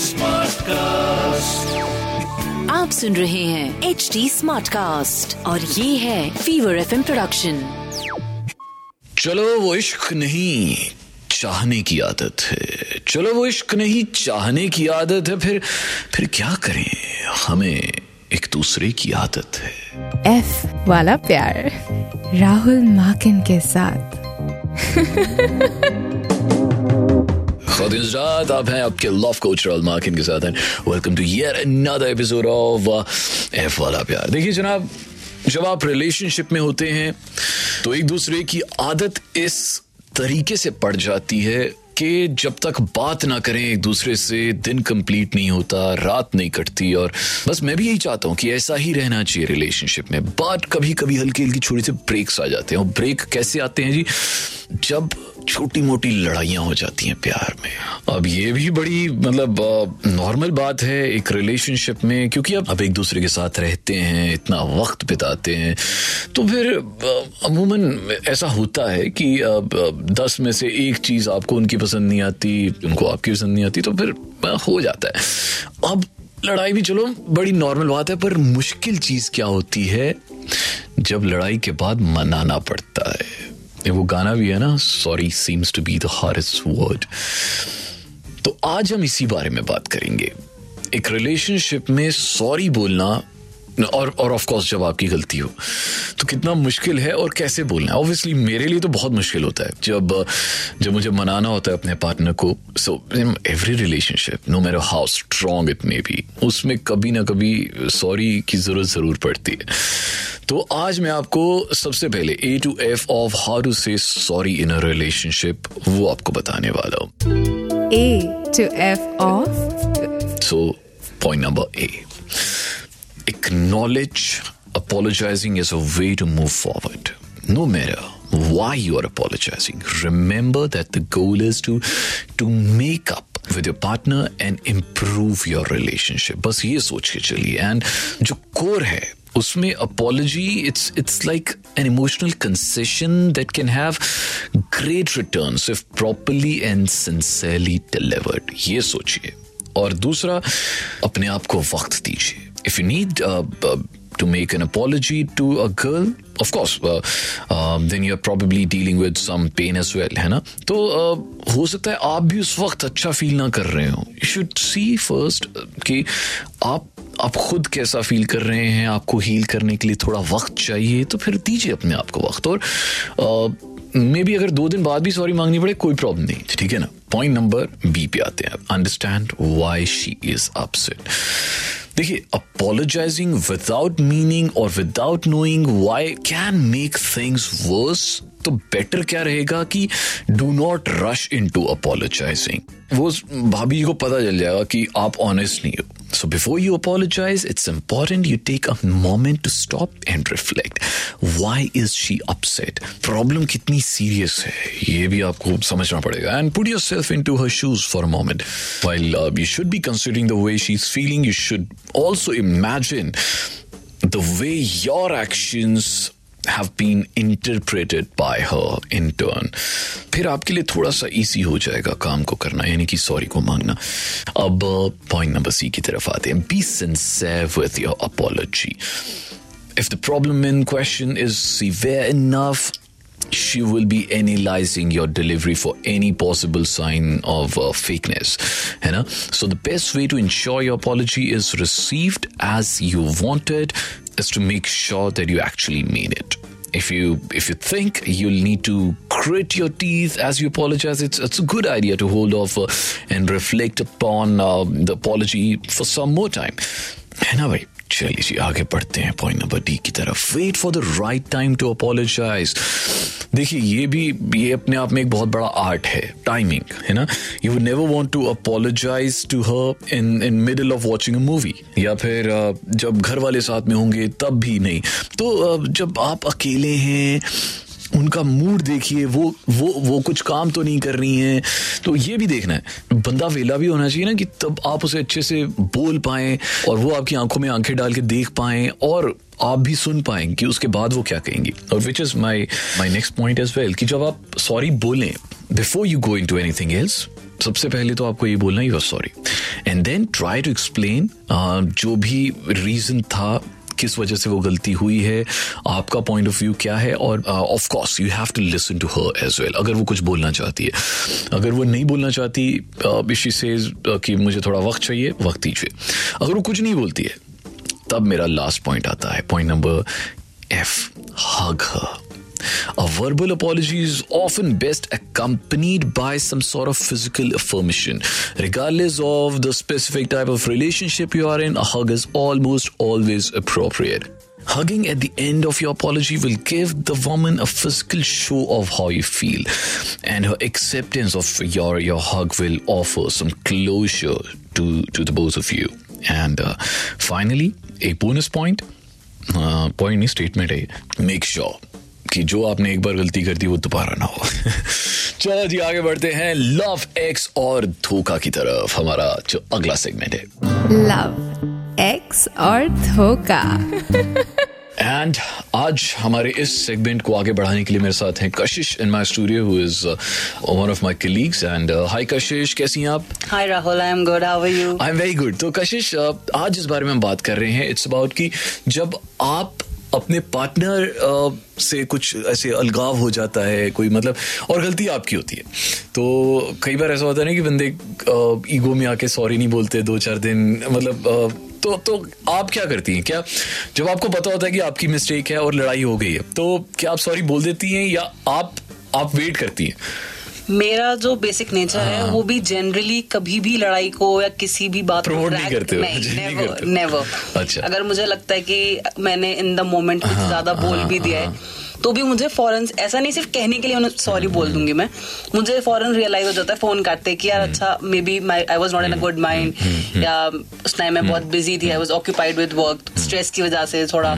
Smart cast आप सुन रहे हैं एच डी स्मार्ट कास्ट और ये है फीवर एफ़ प्रोडक्शन चलो वो इश्क नहीं चाहने की आदत है। चलो वो इश्क नहीं चाहने की आदत है। फिर फिर क्या करें? हमें एक दूसरे की आदत है। एफ़ वाला प्यार। राहुल माकिन के साथ। आप हैं आपके लव कोच राहुल माकिन के साथ welcome to year another episode of F वाला प्यार देखिए जनाब, जब आप रिलेशनशिप में होते हैं तो एक दूसरे की आदत इस तरीके से पड़ जाती है कि जब तक बात ना करें एक दूसरे से, दिन कंप्लीट नहीं होता, रात नहीं कटती और बस मैं भी यही चाहता हूँ कि ऐसा ही रहना चाहिए रिलेशनशिप में। बात कभी कभी हल्की हल्की छोटी से ब्रेक्स आ जाते हैं। और ब्रेक कैसे आते हैं जी? जब छोटी मोटी लड़ाइयाँ हो जाती हैं प्यार में। अब ये भी बड़ी मतलब नॉर्मल बात है एक रिलेशनशिप में, क्योंकि अब अब एक दूसरे के साथ रहते हैं, इतना वक्त बिताते हैं तो फिर अमूमन ऐसा होता है कि अब दस में से एक चीज़ आपको उनकी पसंद नहीं आती, उनको आपकी पसंद नहीं आती तो फिर हो जाता है। अब लड़ाई भी, चलो, बड़ी नॉर्मल बात है, पर मुश्किल चीज़ क्या होती है? जब लड़ाई के बाद मनाना पड़ता है। वो गाना भी है ना sorry seems to be the hardest word तो आज हम इसी बारे में बात करेंगे। एक रिलेशनशिप में सॉरी बोलना और और ऑफ़ कोर्स जब आपकी गलती हो। तो कितना मुश्किल है और कैसे बोलना है? ऑब्वियसली मेरे लिए तो बहुत मुश्किल होता है। जब जब मुझे मनाना होता है अपने पार्टनर को so every relationship no matter how strong it may be उसमें कभी ना कभी सॉरी की ज़रूरत ज़रूर पड़ती है। तो आज मैं आपको सबसे पहले A to F of how to say sorry in a relationship वो आपको बताने वाला हूँ। A to F of so point number A acknowledge apologizing is a way to move forward no matter why you are apologizing remember that the goal is to to make up with your partner and improve your relationship बस ये सोच के चलिए and जो core है उसमें apology it's it's like an emotional concession that can have great returns if properly and sincerely delivered ये सोचिए और दूसरा अपने आप को वक्त दीजिए if you need uh, uh, to make an apology to a girl, of course, uh, um, then you're probably dealing with some pain as well, है ना? तो uh, हो सकता है आप भी उस वक्त अच्छा फील ना कर रहे हो। यू शुड सी फ़र्स्ट कि आप आप खुद कैसा फील कर रहे हैं आपको हील करने के लिए थोड़ा वक्त चाहिए तो फिर दीजिए अपने आप को वक्त। और मे बी अगर दो दिन बाद भी सॉरी मांगनी पड़े कोई प्रॉब्लम नहीं ठीक है ना? पॉइंट नंबर बी पे आते हैं। Understand why she is upset देखिए अपोलोजाइजिंग विदाउट मीनिंग और without knowing why can make things worse तो बेटर क्या रहेगा कि do not rush into apologizing वो भाभी को पता चल जाएगा कि आप ऑनेस्ट नहीं हो। So before you apologize, it's important you take a moment to stop and reflect. Why is she upset? Problem kitni serious hai? ये भी आपको समझना पड़ेगा. And put yourself into her shoes for a moment. While uh, you should be considering the way she's feeling, you should also imagine the way your actions have been interpreted by her in turn फिर आपके लिए थोड़ा सा easy हो जाएगा काम को करना यानी कि सॉरी को मांगना अब पॉइंट नंबर सी की तरफ़ आते हैं be sincere with your apology if the problem in question is severe enough she will be analyzing your delivery for any possible sign of uh, fakeness है ना so the best way to ensure your apology is received as you wanted is to make sure that you actually mean it. If you if you think you'll need to grit your teeth as you apologize it's it's a good idea to hold off uh, and reflect upon uh, the apology for some more time. Anyway चलिए जी आगे बढ़ते हैं point number D की तरफ़. Wait for the right time to apologize देखिए, ये भी, ये अपने आप में एक बहुत बड़ा आर्ट है टाइमिंग है ना? You never want to apologize to her in in middle of watching a movie या फिर जब घर वाले साथ में होंगे, तब भी नहीं. तो जब आप अकेले हैं उनका मूड देखिए, वो वो वो कुछ काम तो नहीं कर रही हैं। तो ये भी देखना है। बंदा वेला भी होना चाहिए ना कि तब आप उसे अच्छे से बोल पाए और वो आपकी आँखों में आँखें डाल के देख पाए और आप भी सुन पाएँगे कि उसके बाद वो क्या कहेंगी। और which is my my next point as well कि जब आप सॉरी बोलें before you go into anything else सबसे पहले तो आपको ये बोलना you are sorry and then try to explain जो भी रीजन था किस वजह से वो गलती हुई है आपका पॉइंट ऑफ़ व्यू क्या है और of course you have to listen to her as well अगर वो कुछ बोलना चाहती है। अगर वो नहीं बोलना चाहती uh, से कि मुझे थोड़ा वक्त चाहिए वक्त दीजिए। अगर वो कुछ नहीं बोलती है तब मेरा लास्ट पॉइंट आता है। Point number F hug her A verbal apology is often best accompanied by some sort of physical affirmation. Regardless of the specific type of relationship you are in, a hug is almost always appropriate. Hugging at the end of your apology will give the woman a physical show of how you feel, and her acceptance of your, your hug will offer some closure to, to the both of you. And uh, finally, a bonus point. Uh, point statement A. Make sure कि जो आपने एक बार गलती कर दी वो दोबारा ना हो। चलो जी आगे बढ़ते हैं। लव एक्स और धोखा की तरफ़। हमारा जो अगला सेगमेंट है। लव एक्स और धोखा। एंड आज हमारे इस सेगमेंट को आगे बढ़ाने के लिए मेरे साथ हैं Kashish in my studio who is one of my colleagues and hi Kashish कैसी हैं आप? Hi Rahul I am good how are you I am very good तो कशिश uh, आज इस बारे में हम बात कर रहे हैं। इट्स अबाउट कि जब आप अपने पार्टनर से कुछ ऐसे अलगाव हो जाता है, कोई मतलब और गलती आपकी होती है। तो कई बार ऐसा होता है ना कि बंदे ईगो में आके सॉरी नहीं बोलते दो चार दिन मतलब तो तो आप क्या करती हैं? क्या, जब आपको पता होता है कि आपकी मिस्टेक है और लड़ाई हो गई है तो क्या आप सॉरी बोल देती हैं या आप आप वेट करती हैं? मेरा जो बेसिक नेचर हाँ। है वो भी जनरली कभी भी लड़ाई को या किसी भी बात को नहीं करते हो, नहीं नहीं नेवर करते हो। नेवर अच्छा। अगर मुझे लगता है कि मैंने इन द मोमेंट कुछ ज़्यादा बोल भी दिया है तो भी मुझे फॉरन ऐसा नहीं सिर्फ़ कहने के लिए उन्हें सॉरी बोल दूँगी मैं। मुझे फ़ौरन रियलाइज़ हो जाता है फ़ोन काटते कि यार अच्छा maybe my I was not in a good mind या उस टाइम मैं बहुत बिज़ी थी I was occupied with work stress की वजह से थोड़ा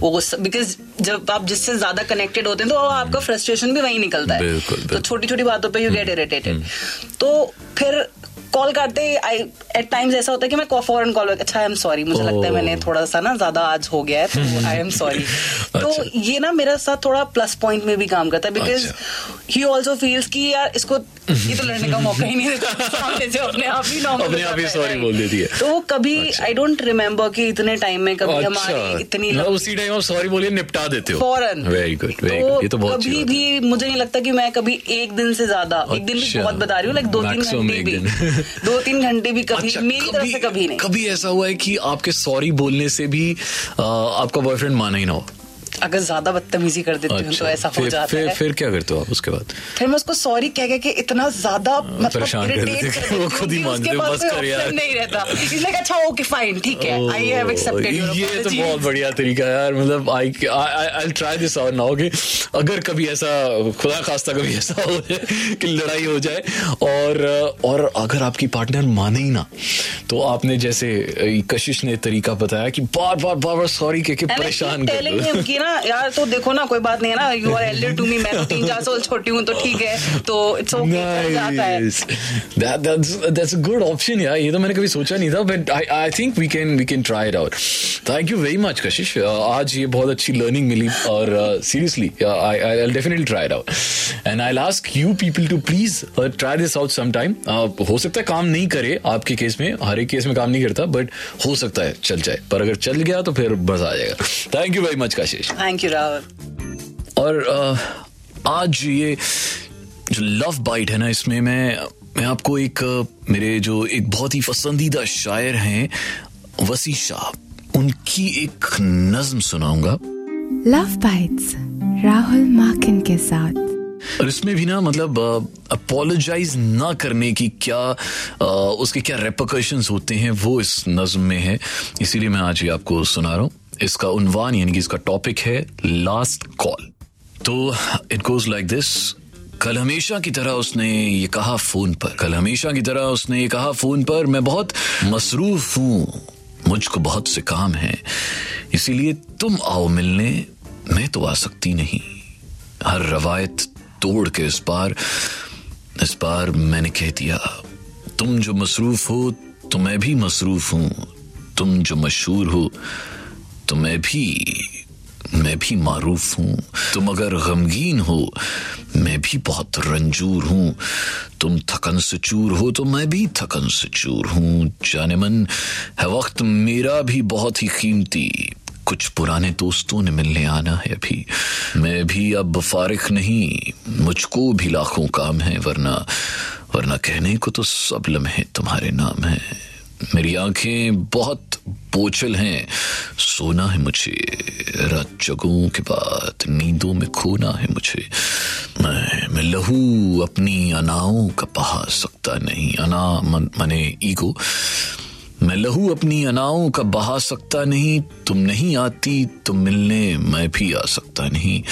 वो बिकॉज़ जब आप जिससे ज़्यादा कनेक्टेड होते हैं तो आपका फ्रस्ट्रेशन भी वही निकलता है। तो छोटी छोटी बातों पर यू गेट इरिटेटेड तो फिर कॉल करते आई एट टाइम्स ऐसा होता है कि मैं फॉरन कॉल अच्छा आई एम सॉरी मुझे लगता है मैंने थोड़ा सा ना ज़्यादा आज हो गया है तो आई एम सॉरी तो अच्छा। ये ना मेरा साथ थोड़ा प्लस पॉइंट में भी काम करता है बिकॉज़ ही ऑल्सो फील्स कि यार इसको ये तो लड़ने का मौका ही नहीं देता सामने से अपने आप ही normal अपने आप ही right? बोल देती है। तो वो कभी आई डोंट रिमेम्बर कि इतने टाइम में कभी अच्छा। हमारी इतनी उसी टाइम आप सॉरी बोलिए निपटा देते हो। फ़ौरन। वेरी गुड वेरी गुड ये तो बहुत कभी भी मुझे नहीं लगता कि मैं कभी एक दिन से ज़्यादा एक दिन भी अच्छा। बहुत बता रही हूँ लाइक दो तीन घंटे भी। दो तीन घंटे भी कभी अच्छा, मेरी तरफ़ से कभी नहीं। कभी ऐसा हुआ है कि आपके सॉरी बोलने से भी आपका बॉयफ्रेंड माना ही ना हो? अगर ज़्यादा बदतमीजी कर देती हूँ तो ऐसा हो जाता फिर, है। फिर क्या करते हो आप उसके बाद? फिर मैं उसको सॉरी कह कह के इतना ज़्यादा मतलब परेशान कर देते वो खुद ही मान जाते, बस कर यार। नहीं रहता। इसलिए अच्छा ओके फाइन ठीक है। आई हैव एक्सेप्टेड योर ये तो बहुत बढ़िया तरीका है यार मतलब I I try this out now कि अगर कभी ऐसा खुदा खास्ता कभी ऐसा हो जाए कि लड़ाई हो जाए और और अगर आपकी पार्टनर माने ही ना तो आपने जैसे कशिश ने तरीका बताया कि बार बार बार बार सॉरी कह के परेशान कर ना यार तो देखो ना कोई बात नहीं है ना। You are elder to me मैं तो तीन चार साल छोटी हूँ तो ठीक है। तो इट्स ओके चल जाता है। Nice. That, that's that's a good option यार। ये तो मैंने कभी सोचा नहीं था but I I think we can we can try it out thank you very much Kashish आज ये बहुत अच्छी लर्निंग मिली और seriously I I definitely try it out and I ask you people to please try this out some time हो सकता है काम नहीं करे आपके केस में हर एक केस में काम नहीं करता बट हो सकता है चल जाए। पर अगर चल गया तो फिर मज़ा आ जाएगा। Thank you very much Kashish thank you Rahul और आज ये जो लव बाइट है ना इसमें मैं मैं आपको एक मेरे जो एक बहुत ही पसंदीदा शायर हैं वसी शाह उनकी एक नज्म सुनाऊँगा। लव बाइट्स राहुल माकिन के साथ। और इसमें भी ना मतलब अपोलोजाइज ना करने की क्या अ, उसके क्या रेपोकशंस होते हैं वो इस नज्म में है। इसीलिए मैं आज ये आपको सुना रहा हूँ। इसका उनवान यानी कि इसका टॉपिक है लास्ट कॉल तो इट गोज लाइक दिस कल हमेशा की तरह उसने ये कहा फ़ोन पर। कल हमेशा की तरह उसने ये कहा फ़ोन पर। मैं बहुत मसरूफ हूँ। मुझको बहुत से काम है। इसीलिए तुम आओ मिलने। मैं तो आ सकती नहीं। हर रवायत तोड़ के इस बार इस बार मैंने कह दिया, तुम जो मसरूफ हो तो मैं भी मसरूफ हूँ। तुम जो मशहूर हो तो मैं भी मैं भी मारूफ हूँ। तुम अगर गमगीन हो, मैं भी बहुत रंजूर हूँ। तुम थकन से चूर हो तो मैं भी थकन से चूर हूँ। जाने मन, है वक्त मेरा भी बहुत ही कीमती। कुछ पुराने दोस्तों ने मिलने आना है अभी। मैं भी अब फारिक नहीं, मुझको भी लाखों काम है, वरना वरना कहने को तो सब लम्हे तुम्हारे नाम है। मेरी आँखें बहुत बोचल हैं। सोना है मुझे। रात जगों के बाद नींदों में खोना है मुझे। मैं मैं लहू अपनी अनाओं का बहा सकता नहीं। अना मन, मने ईगो। मैं लहू अपनी अनाओं का बहा सकता नहीं। तुम नहीं आती तुम मिलने मैं भी आ सकता नहीं।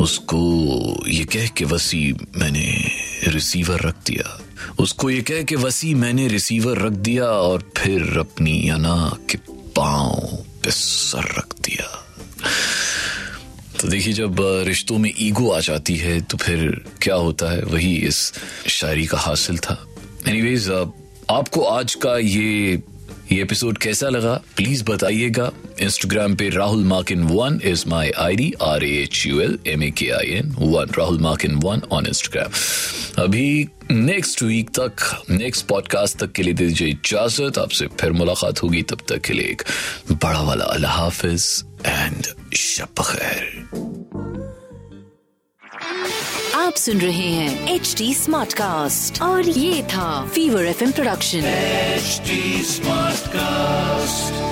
उसको ये कह के वसी मैंने रिसीवर रख दिया। उसको ये कह के वसी मैंने रिसीवर रख दिया और फिर अपनी अना के पाँव पे सर रख दिया। तो देखिए, जब रिश्तों में ईगो आ जाती है तो फिर क्या होता है? वही इस शायरी का हासिल था। एनीवेज आपको आज का ये ये एपिसोड कैसा लगा? प्लीज़ बताइएगा। इंस्टाग्राम पे Rahul Makin one is my I D R H U L M A K I N one Rahul Makin one on Instagram अभी नेक्स्ट वीक तक नेक्स्ट पॉडकास्ट तक के लिए दीजिए इजाज़त। आपसे फिर मुलाकात होगी तब तक के लिए एक बड़ा वाला अल्लाह हाफिज एंड शब खैर। आप सुन रहे हैं एच डी स्मार्ट कास्ट और ये था fever F production HD Smartcast.